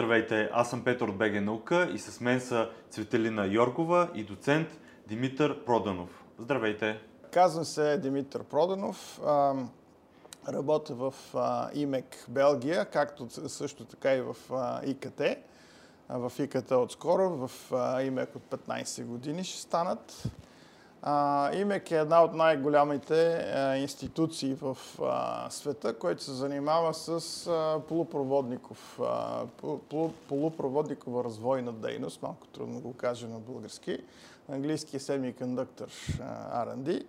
Здравейте, аз съм Петър от БГ Наука и с мен са Цветелина Йоргова и доцент Димитър Проданов. Здравейте! Казвам се Димитър Проданов. Работя в ИМЕК Белгия, както също така и в ИКТ. В ИКТ отскоро, в ИМЕК от 15 години ще станат. ИМЕК е една от най-голямите институции в света, който се занимава с полупроводников, полупроводникова развойна дейност, малко трудно го кажа на български, английски е Semiconductor R&D.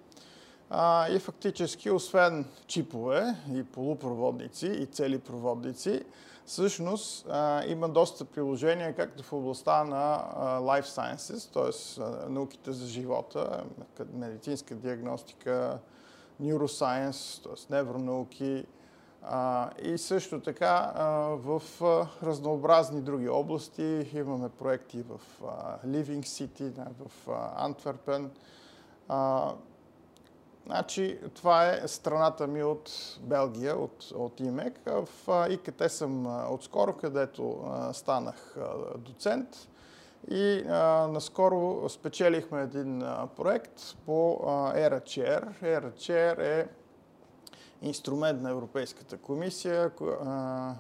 И фактически, освен чипове и полупроводници и цели проводници, Всъщност има доста приложения, както в областта на life sciences, т.е. науките за живота, медицинска диагностика, neuroscience, т.е. невронауки, и също така в разнообразни други области. Имаме проекти в Living City, в Антверпен. Значи, това е страната ми от Белгия, от, от ИМЕК. В ИКТ съм отскоро, където а, станах а, доцент. И а, наскоро спечелихме един а, проект по ERA-Chair. ERA-Chair е инструмент на Европейската комисия, а,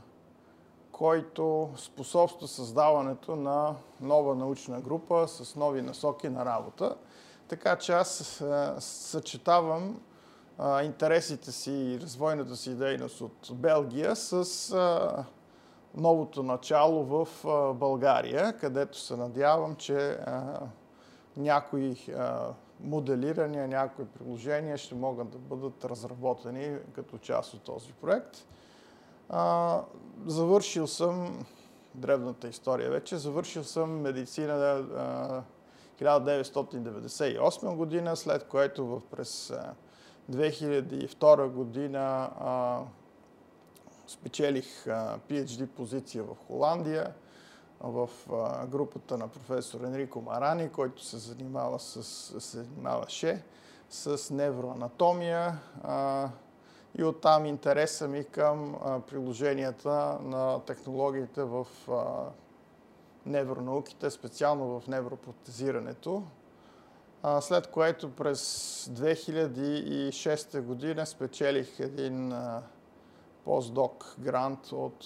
който способства създаването на нова научна група с нови насоки на работа. Така че аз съчетавам интересите си и развойната си дейност от Белгия с новото начало в България, където се надявам, че някои моделирания, някои приложения ще могат да бъдат разработени като част от този проект. Завършил съм древната история вече, завършил съм медицина 1998 година, след което през 2002 година а, спечелих а, PhD позиция в Холандия в а, групата на професор Енрико Марани, който се занимава с, се занимаваше с невроанатомия а, и оттам интереса ми към а, приложенията на технологиите в а, невронауките, специално в невропротезирането. След което през 2006 година спечелих един постдок грант от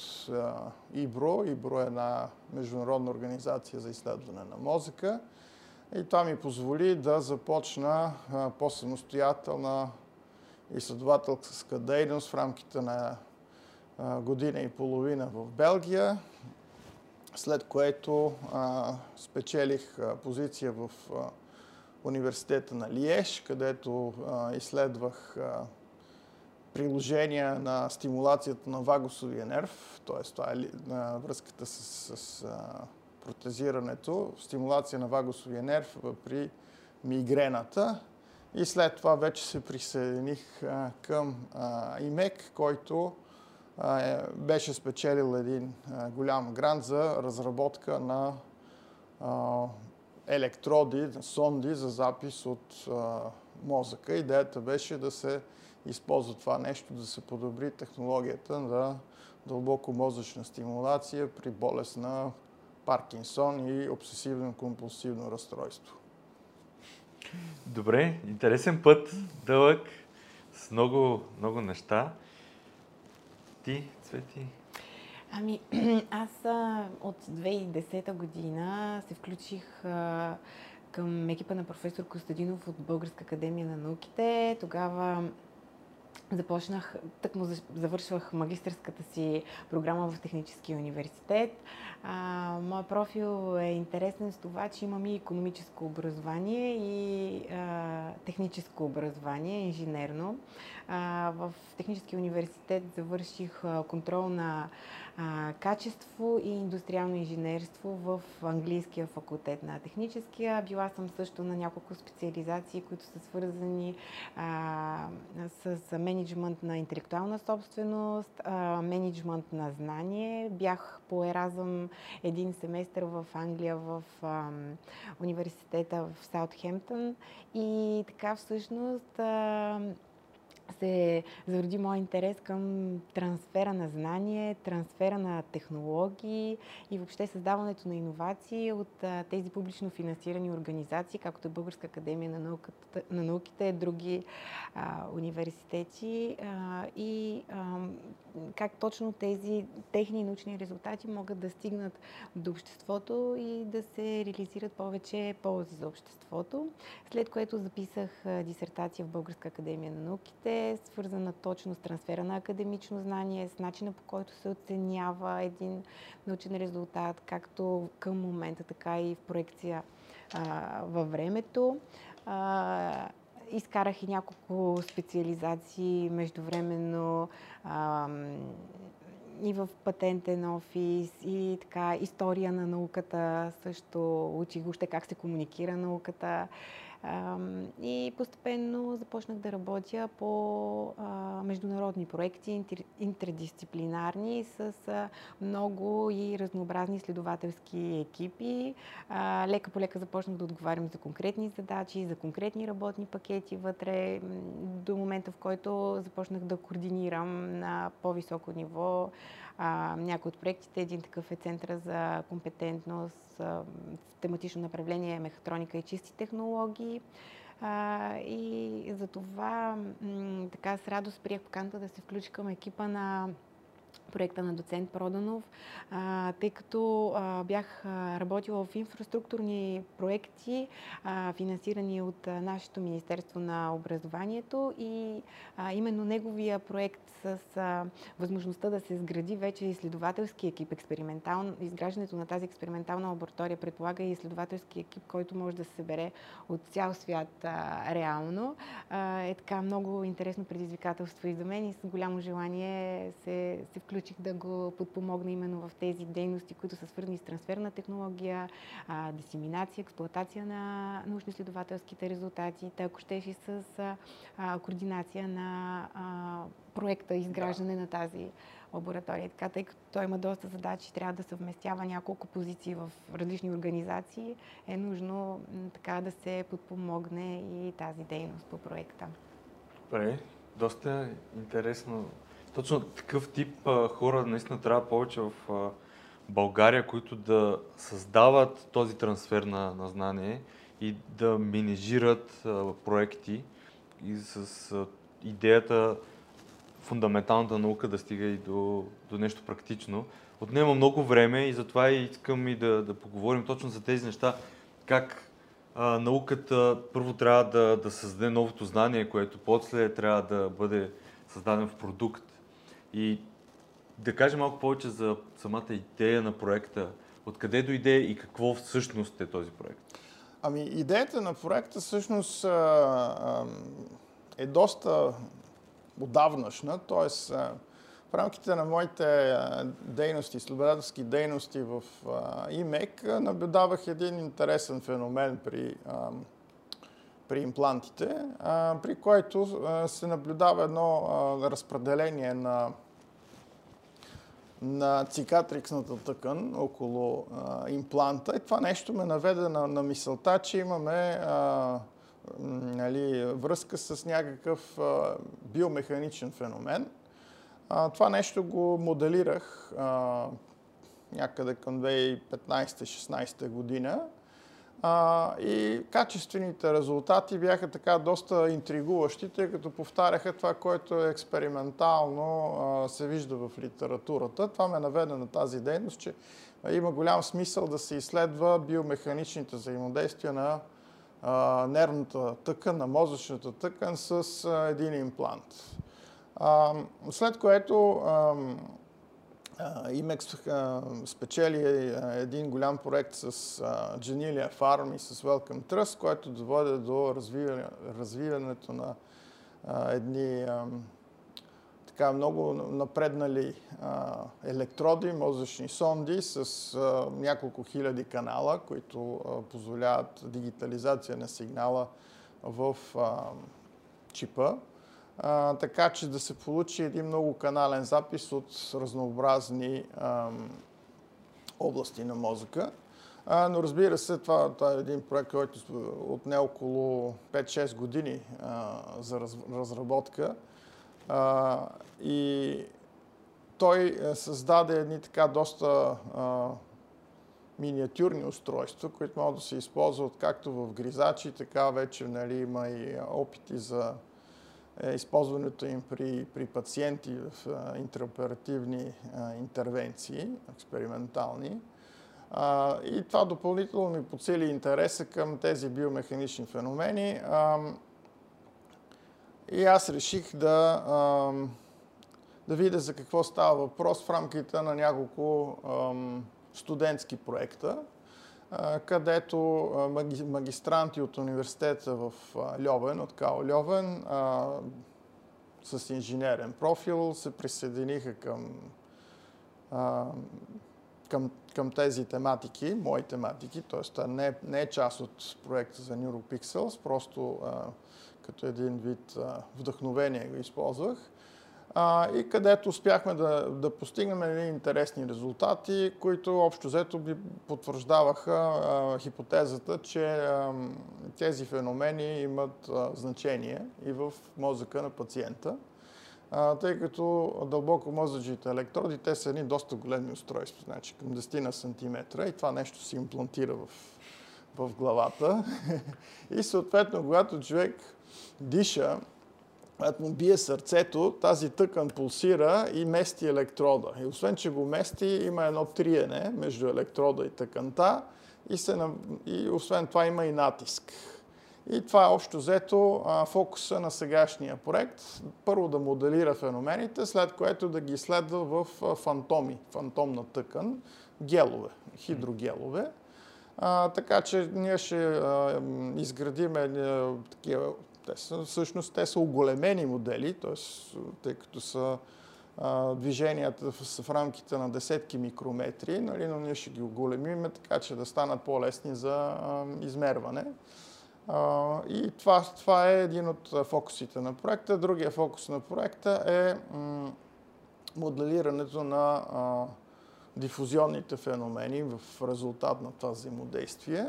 ИБРО. ИБРО е една международна организация за изследване на мозъка. И това ми позволи да започна по-самостоятелна изследователска дейност в рамките на година и половина в Белгия след което а, спечелих а, позиция в а, университета на Лиеж, където а, изследвах а, приложения на стимулацията на вагусовия нерв, т.е. това е на връзката с, с а, протезирането, стимулация на вагусовия нерв при мигрената. И след това вече се присъединих а, към а, ИМЕК, който беше спечелил един голям грант за разработка на електроди, сонди за запис от мозъка. Идеята беше да се използва това нещо, да се подобри технологията на дълбоко мозъчна стимулация при болест на Паркинсон и обсесивно-компулсивно разстройство. Добре, интересен път, дълъг, с много, много неща. Ти, Цвети? Ами, аз от 2010 година се включих към екипа на професор Костадинов от Българска академия на науките. Тогава започнах, тък му завършвах магистърската си програма в Техническия университет. А, моят профил е интересен с това, че имам и економическо образование и а, техническо образование, инженерно. А, в Техническия университет завърших контрол на а, качество и индустриално инженерство в английския факултет на техническия. Била съм също на няколко специализации, които са свързани а, с менеджмент на интелектуална собственост, а, менеджмент на знание. Бях по Еразъм един семестър в Англия в а, университета в Саутхемптън и така всъщност а, се зароди мой интерес към трансфера на знание, трансфера на технологии и въобще създаването на иновации от тези публично финансирани организации, както е Българска академия на, науката, на науките, други а, университети а, и как точно тези техни научни резултати могат да стигнат до обществото и да се реализират повече ползи за обществото. След което записах дисертация в Българска академия на науките, свързана точно с трансфера на академично знание, с начина по който се оценява един научен резултат, както към момента, така и в проекция а, във времето. А, изкарах и няколко специализации междувременно и в патентен офис, и така история на науката, също учих още как се комуникира науката. И постепенно започнах да работя по международни проекти, интердисциплинарни, с много и разнообразни изследователски екипи. Лека по лека започнах да отговарям за конкретни задачи, за конкретни работни пакети вътре, до момента в който започнах да координирам на по-високо ниво някои от проектите. Един такъв е Центъра за компетентност в тематично направление мехатроника и чисти технологии. А, и за това така с радост приех поканата да се включи към екипа на проекта на доцент Проданов, а, тъй като а, бях работила в инфраструктурни проекти, а, финансирани от а, нашето Министерство на образованието и а, именно неговия проект с а, възможността да се сгради вече изследователски екип, експериментално, изграждането на тази експериментална лаборатория предполага и изследователски екип, който може да се събере от цял свят а, реално. А, е така много интересно предизвикателство и за мен и с голямо желание се, се включих да го подпомогна именно в тези дейности, които са свързани с трансферна технология, а, дисеминация, експлуатация на научно-изследователските резултати, ако щеш и с а, координация на а, проекта изграждане да. на тази лаборатория. Така, тъй като той има доста задачи, трябва да съвместява няколко позиции в различни организации, е нужно така да се подпомогне и тази дейност по проекта. Добре, доста интересно. Точно такъв тип а, хора наистина трябва повече в а, България, които да създават този трансфер на, на знание и да менежират а, проекти и с а, идеята фундаменталната наука да стига и до, до нещо практично. Отнема много време и затова искам и да, да поговорим точно за тези неща. Как а, науката първо трябва да, да създаде новото знание, което после трябва да бъде създаден в продукт. И да кажем малко повече за самата идея на проекта. Откъде дойде и какво всъщност е този проект? Ами, идеята на проекта всъщност е доста отдавнашна, т.е. в рамките на моите дейности, изследователски дейности в ИМЕК, наблюдавах един интересен феномен при, при имплантите, при който се наблюдава едно разпределение на на цикатриксната тъкан около а, импланта. И това нещо ме наведе на, на мисълта, че имаме а, нали, връзка с някакъв а, биомеханичен феномен. А, това нещо го моделирах а, някъде към 2015-16 година. А, и качествените резултати бяха така доста интригуващи, тъй като повтаряха това, което е експериментално а, се вижда в литературата. Това ме наведе на тази дейност, че има голям смисъл да се изследва биомеханичните взаимодействия на а, нервната тъкан, на мозъчната тъкан с един имплант. След което Имекс спечели един голям проект с Genilia Farm и с Welcome Trust, който доведе до развиване, развиването на едни така много напреднали електроди, мозъчни сонди с няколко хиляди канала, които позволяват дигитализация на сигнала в чипа. Така че да се получи един много канален запис от разнообразни а, области на мозъка. А, но разбира се, това, това е един проект, който отне около 5-6 години а, за раз, разработка А, и той е, създаде едни така доста а, миниатюрни устройства, които могат да се използват както в гризачи, така вече нали, има и опити за използването им при, при пациенти в интероперативни интервенции, експериментални. А, и това допълнително ми подсили интереса към тези биомеханични феномени. А, и аз реших да, а, да видя за какво става въпрос в рамките на няколко студентски проекта, където магистранти от университета в Льовен, от КАО Льовен, с инженерен профил се присъединиха към към, към тези тематики, мои тематики, т.е. Не, не е част от проекта за NeuroPixels, просто като един вид вдъхновение го използвах. А, и където успяхме да, да постигнем интересни резултати, които общо взето би потвърждаваха а, хипотезата, че а, тези феномени имат а, значение и в мозъка на пациента а, тъй като дълбоко мозъчните електроди, те са едни доста големи устройства, значи към 10 на сантиметра и това нещо се имплантира в, в главата. и съответно, когато човек диша, когато му бие сърцето, тази тъкан пулсира и мести електрода. И освен, че го мести, има едно триене между електрода и тъканта и, се, и освен това има и натиск. И това е общо взето фокуса на сегашния проект. Първо да моделира феномените, след което да ги изследва в фантоми, фантомна тъкан, гелове, хидрогелове. А, така че ние ще а, изградим а, такива, те са, всъщност те са оголемени модели, т.е. тъй като са движенията в, в рамките на десетки микрометри, нали, но ние ще ги оголемим, така че да станат по-лесни за измерване. И това, това е един от фокусите на проекта. Другия фокус на проекта е моделирането на дифузионните феномени в резултат на това взаимодействие.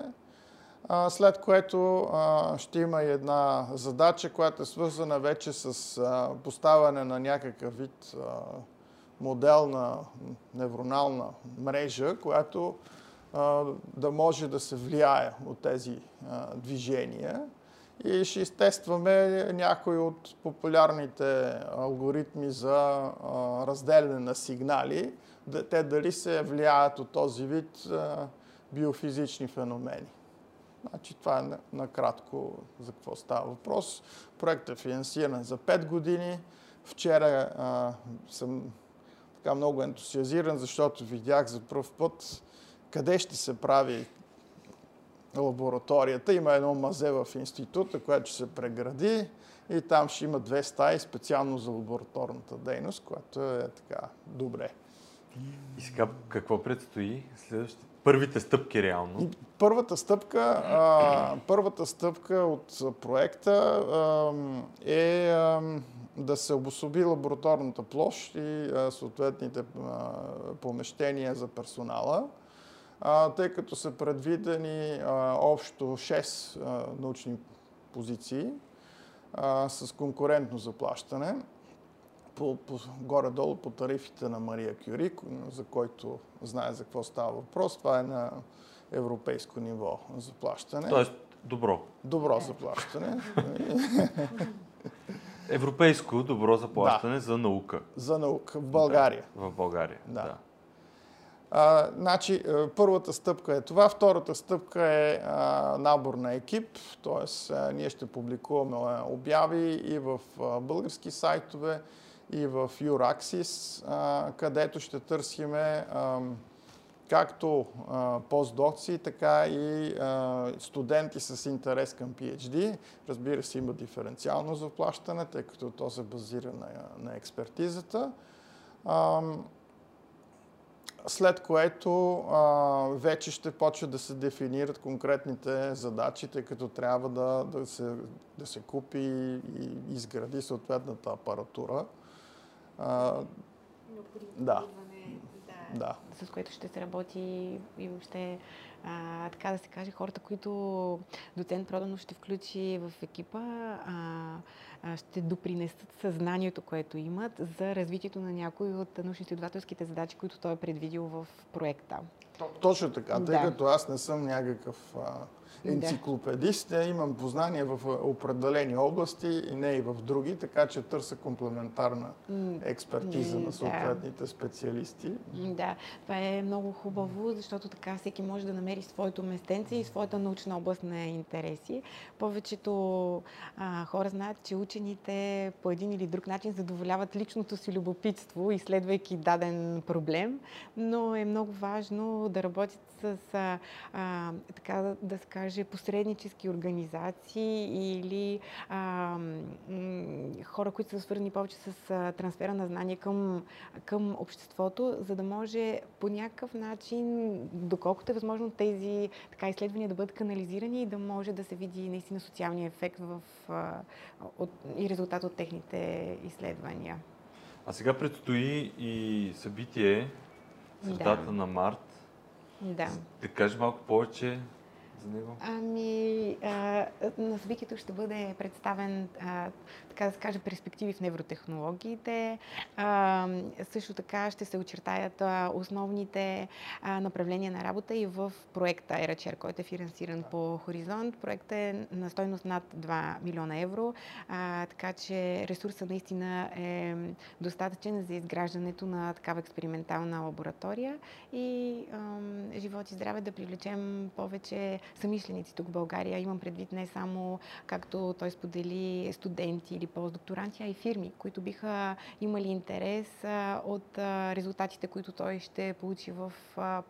След което ще има и една задача, която е свързана вече с поставяне на някакъв вид модел на невронална мрежа, която да може да се влияе от тези движения. И ще изтестваме някои от популярните алгоритми за разделяне на сигнали, те дали се влияят от този вид биофизични феномени. Значи това е накратко за какво става въпрос. Проектът е финансиран за 5 години. Вчера а, съм така много ентусиазиран, защото видях за първ път къде ще се прави лабораторията. Има едно мазе в института, което ще се прегради и там ще има две стаи специално за лабораторната дейност, което е така добре. И сега какво предстои? Следващите първите стъпки реално? Първата стъпка, а, първата стъпка от проекта а, е а, да се обособи лабораторната площ и а, съответните а, помещения за персонала а, тъй като са предвидени а, общо 6 а, научни позиции а, с конкурентно заплащане, по, по, горе-долу по тарифите на Мария Кюри, за който знае за какво става въпрос. Това е на европейско ниво заплащане. Тоест добро. Добро заплащане. Европейско добро заплащане да. за наука. За наука в България. Да, в България, да. да. А, значи, е, първата стъпка е това. Втората стъпка е а, набор на екип, т.е. ние ще публикуваме обяви и в а, български сайтове, и в а, където ще търсиме както постдокци, така и студенти с интерес към PhD. Разбира се, има диференциално заплащане, тъй като то се базира на, на експертизата. След което вече ще почва да се дефинират конкретните задачи, тъй като трябва да, да, се, да се купи и изгради съответната апаратура. А, да. да. с което ще се работи и въобще, а, така да се каже, хората, които доцент Проданов ще включи в екипа, а, а, ще допринесат съзнанието, което имат за развитието на някои от научно-изследователските задачи, които той е предвидил в проекта. Точно така, тъй Да. като аз не съм някакъв а. Енциклопедист, а имам познания в определени области и не и в други, така че търся комплементарна експертиза на да. съответните специалисти. Да, това е много хубаво, защото така всеки може да намери своето местенце и своята научна област на интереси. Повечето а, хора знаят, че учените по един или друг начин задоволяват личното си любопитство, изследвайки даден проблем, но е много важно да работят с, а, а, така да се каже, посреднически организации или а, хора, които са свързани повече с а, трансфера на знания към, към обществото, за да може по някакъв начин, доколкото е възможно тези така, изследвания да бъдат канализирани и да може да се види наистина социалния ефект в, а, от, и резултат от техните изследвания. А сега предстои и събитие в Да. средата на март. Да. Да кажеш малко повече? Ами, а, на събитието ще бъде представен, а, така да се каже, перспективи в невротехнологиите. А, също така ще се очертаят а, основните а, направления на работа и в проекта ERACHER, който е финансиран по Хоризонт. Проектът е на стойност над 2 милиона евро, а, така че ресурсът наистина е достатъчен за изграждането на такава експериментална лаборатория и ам, живот и здраве да привлечем повече самишленици тук в България. Имам предвид не само, както той сподели, студенти или постдокторанти, а и фирми, които биха имали интерес от резултатите, които той ще получи в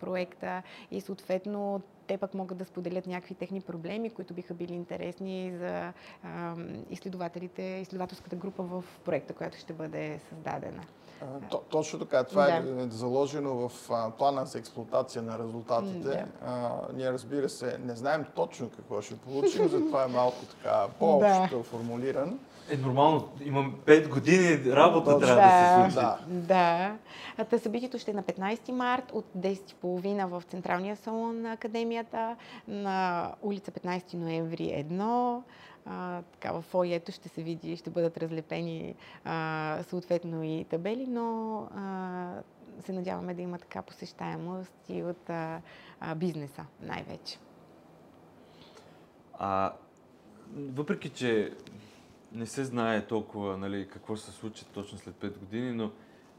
проекта и съответно те пък могат да споделят някакви техни проблеми, които биха били интересни за ам, изследователите, изследователската група в проекта, която ще бъде създадена. А, То, точно така. Това е Да. заложено в а, плана за експлуатация на резултатите. Да. А, ние, разбира се, не знаем точно какво ще получим, затова е малко така по-общо формулиран. Е, нормално, имам 5 години работа Точно. трябва да се случи. Да. Да. А, Та събитието ще е на 15 март от 10.30 в Централния салон на Академията, на улица 15 ноември 1. А, така, в фойето ще се види, ще бъдат разлепени а, съответно и табели, но а, се надяваме да има така посещаемост и от а, а, бизнеса най-вече. А въпреки, че не се знае толкова нали, какво се случи точно след 5 години, но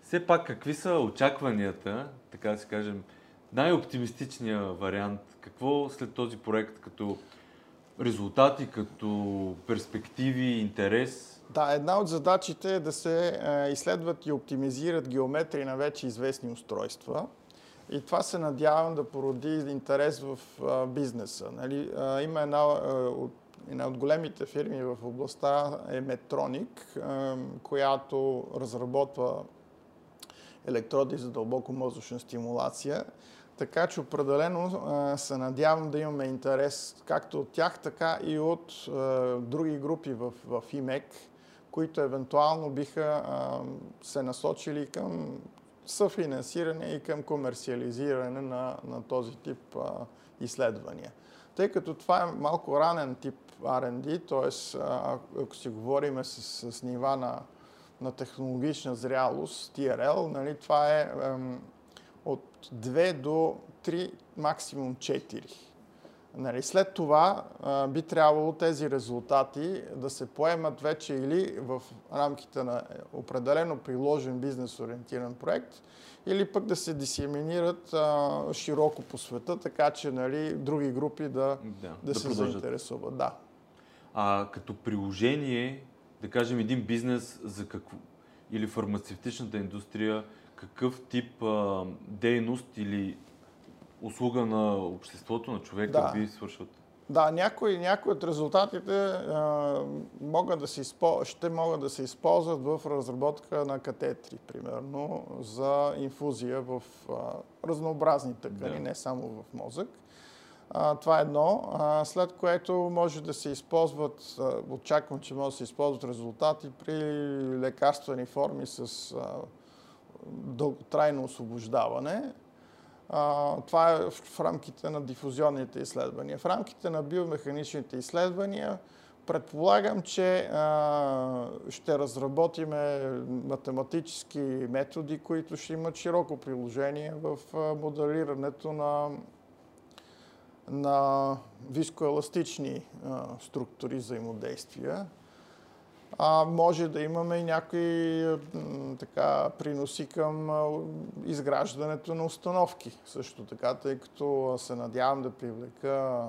все пак какви са очакванията, така да си кажем, най-оптимистичният вариант? Какво след този проект като резултати, като перспективи, интерес? Да, една от задачите е да се а, изследват и оптимизират геометрии на вече известни устройства. И това се надявам да породи интерес в а, бизнеса. Нали? А, има една, от, една от големите фирми в областта е Medtronic, а, която разработва електроди за дълбоко мозъчна стимулация. Така че определено се надявам да имаме интерес както от тях, така и от други групи в, в ИМЕК, които евентуално биха се насочили към съфинансиране и към комерциализиране на, на този тип изследвания. Тъй като това е малко ранен тип R&D, т.е. ако си говорим с, с нива на, на технологична зрялост, TRL, нали, това е ем, от 2 до 3, максимум 4. Нали, след това а, би трябвало тези резултати да се поемат вече или в рамките на определено приложен бизнес-ориентиран проект, или пък да се дисеминират а, широко по света, така че нали, други групи да, Да, да, да се продължат. заинтересуват. Да. А като приложение, да кажем един бизнес за какво, или фармацевтичната индустрия, какъв тип а, дейност или услуга на обществото, на човека Да. би свършват? Да, някои, някои от резултатите а, могат да се изпо... ще могат да се използват в разработка на катетри, примерно, за инфузия в а, разнообразни тъкани, Да. не само в мозък. Това е едно, след което може да се използват, очаквам, че може да се използват резултати при лекарствени форми с дълготрайно освобождаване. Това е в рамките на дифузионните изследвания. В рамките на биомеханичните изследвания предполагам, че ще разработиме математически методи, които ще имат широко приложение в моделирането на, на вискоеластични структури взаимодействия а, може да имаме и някои така, приноси към изграждането на установки. Също така, тъй като се надявам да привлека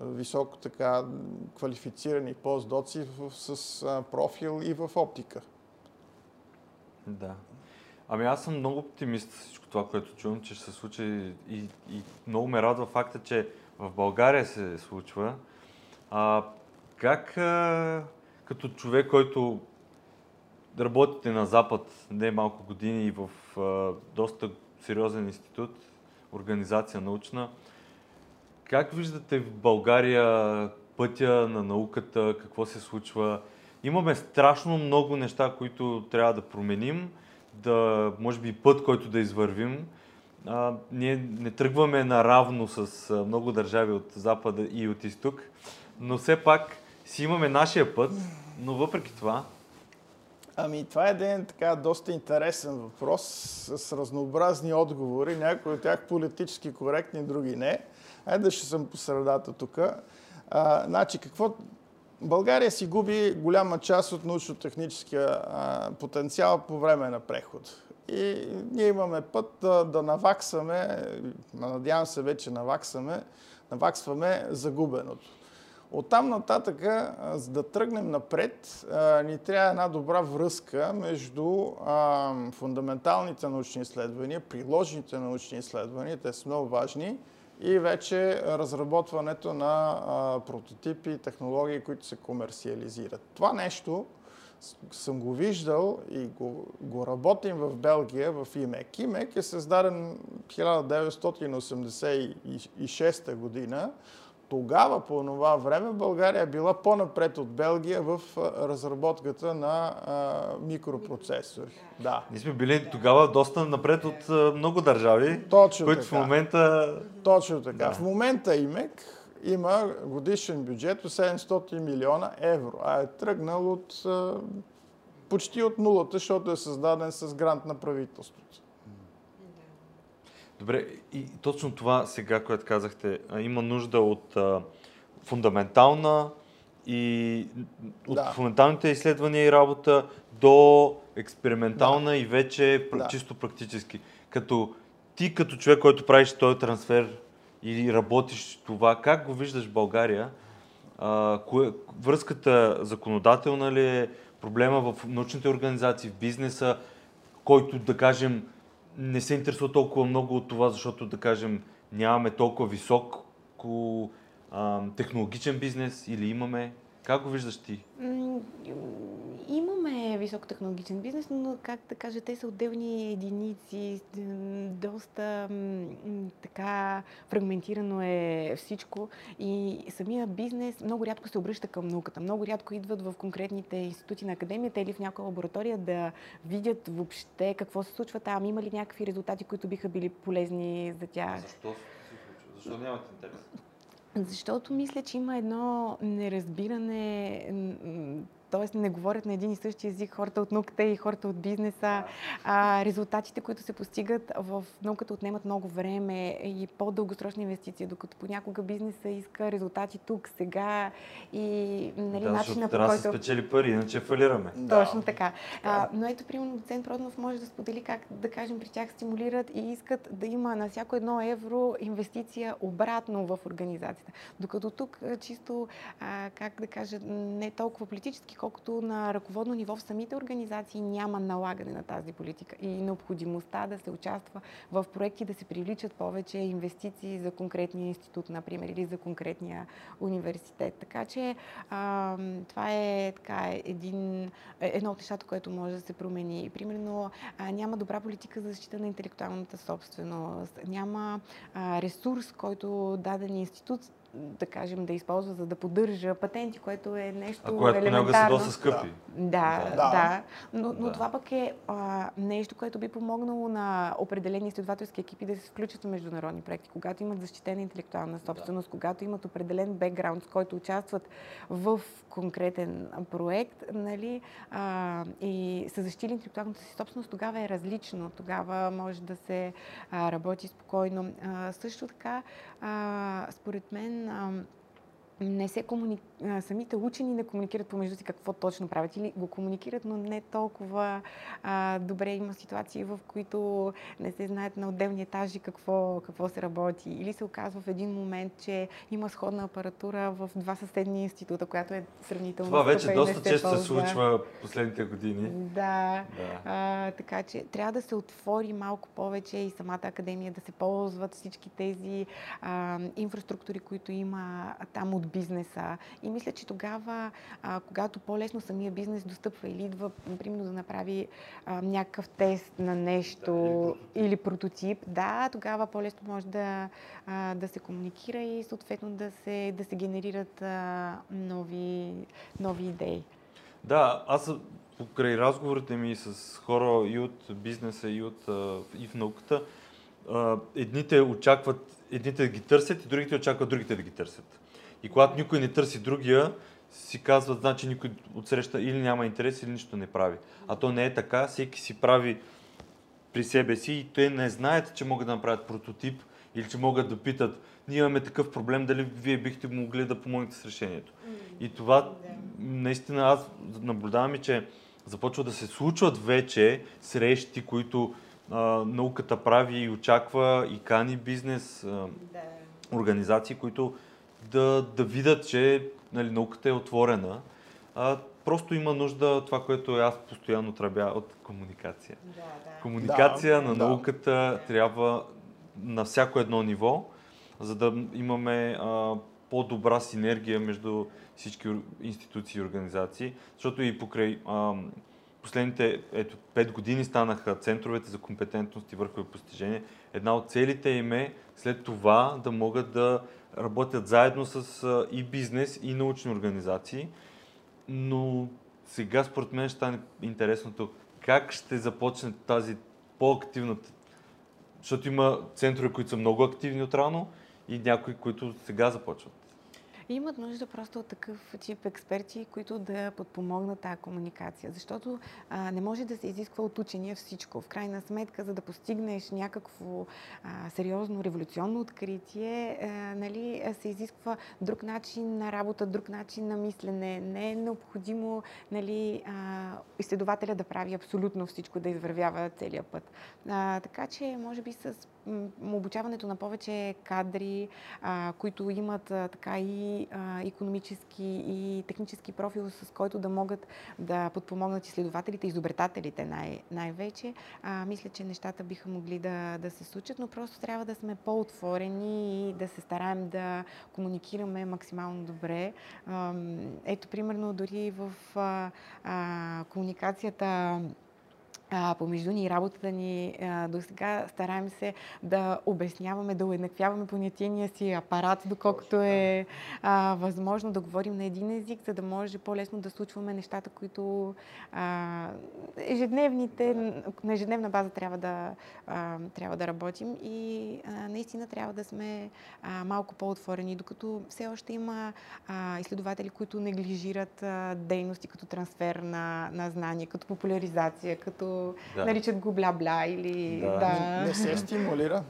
високо така квалифицирани постдоци с профил и в оптика. Да. Ами аз съм много оптимист всичко това, което чувам, че ще се случи и, и много ме радва факта, че в България се случва. А, как а, като човек, който работите на Запад не малко години и в а, доста сериозен институт, организация научна, как виждате в България пътя на науката, какво се случва? Имаме страшно много неща, които трябва да променим, да, може би път, който да извървим. А, ние не тръгваме наравно с много държави от Запада и от Изток, но все пак си имаме нашия път, но въпреки това... Ами, това е един така доста интересен въпрос с разнообразни отговори, някои от тях политически коректни, други не. Айде ще съм по средата тук. значи, какво... България си губи голяма част от научно-техническия потенциал по време на преход. И ние имаме път да, да наваксаме, надявам се вече наваксаме, наваксваме загубеното. Оттам нататък, за да тръгнем напред, ни трябва една добра връзка между фундаменталните научни изследвания, приложените научни изследвания, те са много важни, и вече разработването на прототипи и технологии, които се комерциализират. Това нещо съм го виждал и го, го работим в Белгия, в ИМЕК. ИМЕК е създаден 1986 година тогава, по това време, България е била по-напред от Белгия в разработката на а, микропроцесори. Да. Ние сме били тогава доста напред от а, много държави, Точно които така. в момента... Точно така. Да. В момента ИМЕК има годишен бюджет от 700 милиона евро, а е тръгнал от а, почти от нулата, защото е създаден с грант на правителството. Добре, и точно това сега, което казахте, има нужда от а, фундаментална и от да. фундаменталните изследвания и работа до експериментална да. и вече да. чисто практически. Като ти като човек, който правиш този трансфер и работиш това, как го виждаш в България? А, кое, връзката законодателна ли е, проблема в научните организации, в бизнеса, който да кажем не се интересува толкова много от това, защото, да кажем, нямаме толкова висок технологичен бизнес или имаме как го виждаш ти? Имаме високотехнологичен бизнес, но как да кажа, те са отделни единици, доста така фрагментирано е всичко и самия бизнес много рядко се обръща към науката. Много рядко идват в конкретните институти на академията или в някоя лаборатория да видят въобще какво се случва там, има ли някакви резултати, които биха били полезни за тях. Защо? Защо нямат интерес? Защото мисля, че има едно неразбиране т.е. не говорят на един и същи език хората от науката и хората от бизнеса. А, резултатите, които се постигат в науката отнемат много време и по-дългосрочни инвестиции, докато понякога бизнеса иска резултати тук, сега и нали, да, начина по който... Да, спечели пари, иначе фалираме. Точно така. А, но ето, примерно, доцент Проднов може да сподели как, да кажем, при тях стимулират и искат да има на всяко едно евро инвестиция обратно в организацията. Докато тук чисто, а, как да кажа, не толкова политически, колкото на ръководно ниво в самите организации няма налагане на тази политика и необходимостта да се участва в проекти, да се привличат повече инвестиции за конкретния институт, например, или за конкретния университет. Така че а, това е така, един, е, едно от нещата, което може да се промени. Примерно а, няма добра политика за защита на интелектуалната собственост, няма а, ресурс, който даден институт да кажем, да използва, за да поддържа патенти, което е нещо А което понякога са елементарно. доста скъпи. Да, Да. да. да. Но, но Да. това пък е а, нещо, което би помогнало на определени изследователски екипи да се включат в международни проекти, когато имат защитена интелектуална собственост, когато имат определен бекграунд, с който участват в конкретен проект, нали, а, и са защитили интелектуалната си собственост, тогава е различно. Тогава може да се а, работи спокойно. А, също така, а, според мен, а, не се комуни... а, самите учени не комуникират помежду си какво точно правят или го комуникират, но не толкова а, добре. Има ситуации, в които не се знаят на отделни етажи какво, какво се работи. Или се оказва в един момент, че има сходна апаратура в два съседни института, която е сравнително Това вече не доста често се случва последните години. Да. Да. А, така че трябва да се отвори малко повече и самата академия да се ползват всички тези а, инфраструктури, които има там от бизнеса. И мисля, че тогава, а, когато по-лесно самия бизнес достъпва или идва, примерно, да направи а, някакъв тест на нещо Да, или или прототип, да, тогава по-лесно може да, а, да се комуникира и съответно да се, да се генерират а, нови, нови идеи. Да, аз покрай разговорите ми с хора и от бизнеса, и, от, и в науката, едните очакват, едните да ги търсят и другите очакват другите да ги търсят. И когато никой не търси другия, си казват, значи никой отсреща или няма интерес, или нищо не прави. А то не е така, всеки си прави при себе си и те не знаят, че могат да направят прототип или че могат да питат, ние имаме такъв проблем, дали вие бихте могли да помогнете с решението. И това наистина аз наблюдавам че започва да се случват вече срещи, които а, науката прави и очаква и кани бизнес а, организации, които да, да видят, че нали, науката е отворена. А, просто има нужда това, което аз постоянно тръбя от комуникация. Комуникация Да, на да. науката трябва на всяко едно ниво, за да имаме а, по-добра синергия между всички институции и организации. Защото и покрай а, последните ето, 5 години станаха центровете за компетентност и върхове постижения. Една от целите им е след това да могат да работят заедно с а, и бизнес, и научни организации. Но сега според мен ще стане интересното как ще започне тази по-активната, защото има центрове, които са много активни отрано и някои, които сега започват. Имат нужда просто от такъв тип експерти, които да подпомогнат тази комуникация. Защото а, не може да се изисква от учения всичко. В крайна сметка, за да постигнеш някакво а, сериозно революционно откритие, а, нали, а, се изисква друг начин на работа, друг начин на мислене. Не е необходимо нали, а, изследователя да прави абсолютно всичко, да извървява целият път. А, така че, може би с обучаването на повече кадри, а, които имат а, така и а, економически и технически профил, с който да могат да подпомогнат изследователите, изобретателите най- най-вече. А, мисля, че нещата биха могли да, да се случат, но просто трябва да сме по-отворени и да се стараем да комуникираме максимално добре. Ам, ето, примерно, дори в а, а, комуникацията а, помежду ни и работата ни а, до сега стараем се да обясняваме, да уеднаквяваме понятийния си апарат, доколкото е а, възможно да говорим на един език, за да може по-лесно да случваме нещата, които а, ежедневните, на ежедневна база трябва да, а, трябва да работим. И а, наистина трябва да сме а, малко по-отворени, докато все още има а, изследователи, които неглижират а, дейности като трансфер на, на знания, като популяризация, като Да. наричат го бла-бла или... Да. Да, Не, не се стимулира.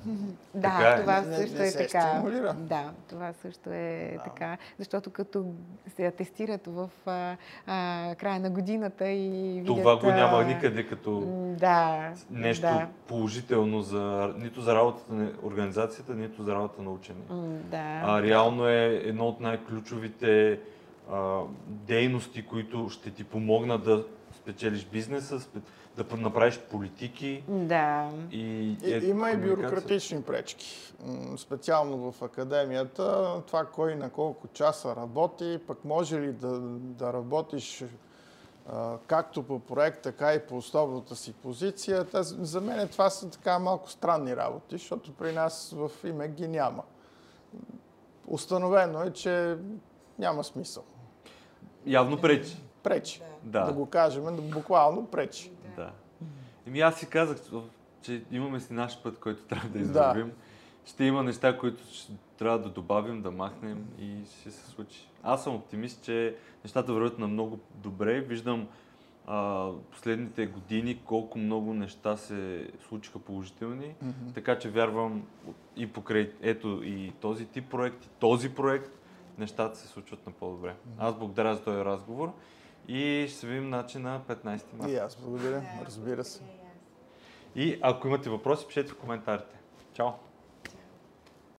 да Така е. това Не- също не е се така. стимулира. Да, това също е Да. така. Защото като се атестират в а, а, края на годината и видят... Това го няма никъде като Да. нещо Да. положително за, нито за работата на организацията, нито за работата на учени. М, да. А, реално е едно от най-ключовите а, дейности, които ще ти помогнат да спечелиш бизнеса, спе- да направиш политики Да. и... И, е, има и бюрократични пречки. Специално в академията, това кой на колко часа работи, пък може ли да, да работиш а, както по проект, така и по основната си позиция. Таз, за мен това са така малко странни работи, защото при нас в име ги няма. установено е, че няма смисъл. Явно пречи. Пречи. Да. Да го кажем, буквално пречи. Да. Еми аз си казах, че имаме си наш път, който трябва да извървим. Да. Ще има неща, които ще трябва да добавим, да махнем и ще се случи. Аз съм оптимист, че нещата вървят на много добре. Виждам а, последните години колко много неща се случиха положителни. Mm-hmm. Така че вярвам и покрай ето и този тип проект, и този проект, нещата се случват на по-добре. Mm-hmm. Аз благодаря за този разговор и ще се видим начи на 15 марта. И аз благодаря, разбира се. И ако имате въпроси, пишете в коментарите. Чао!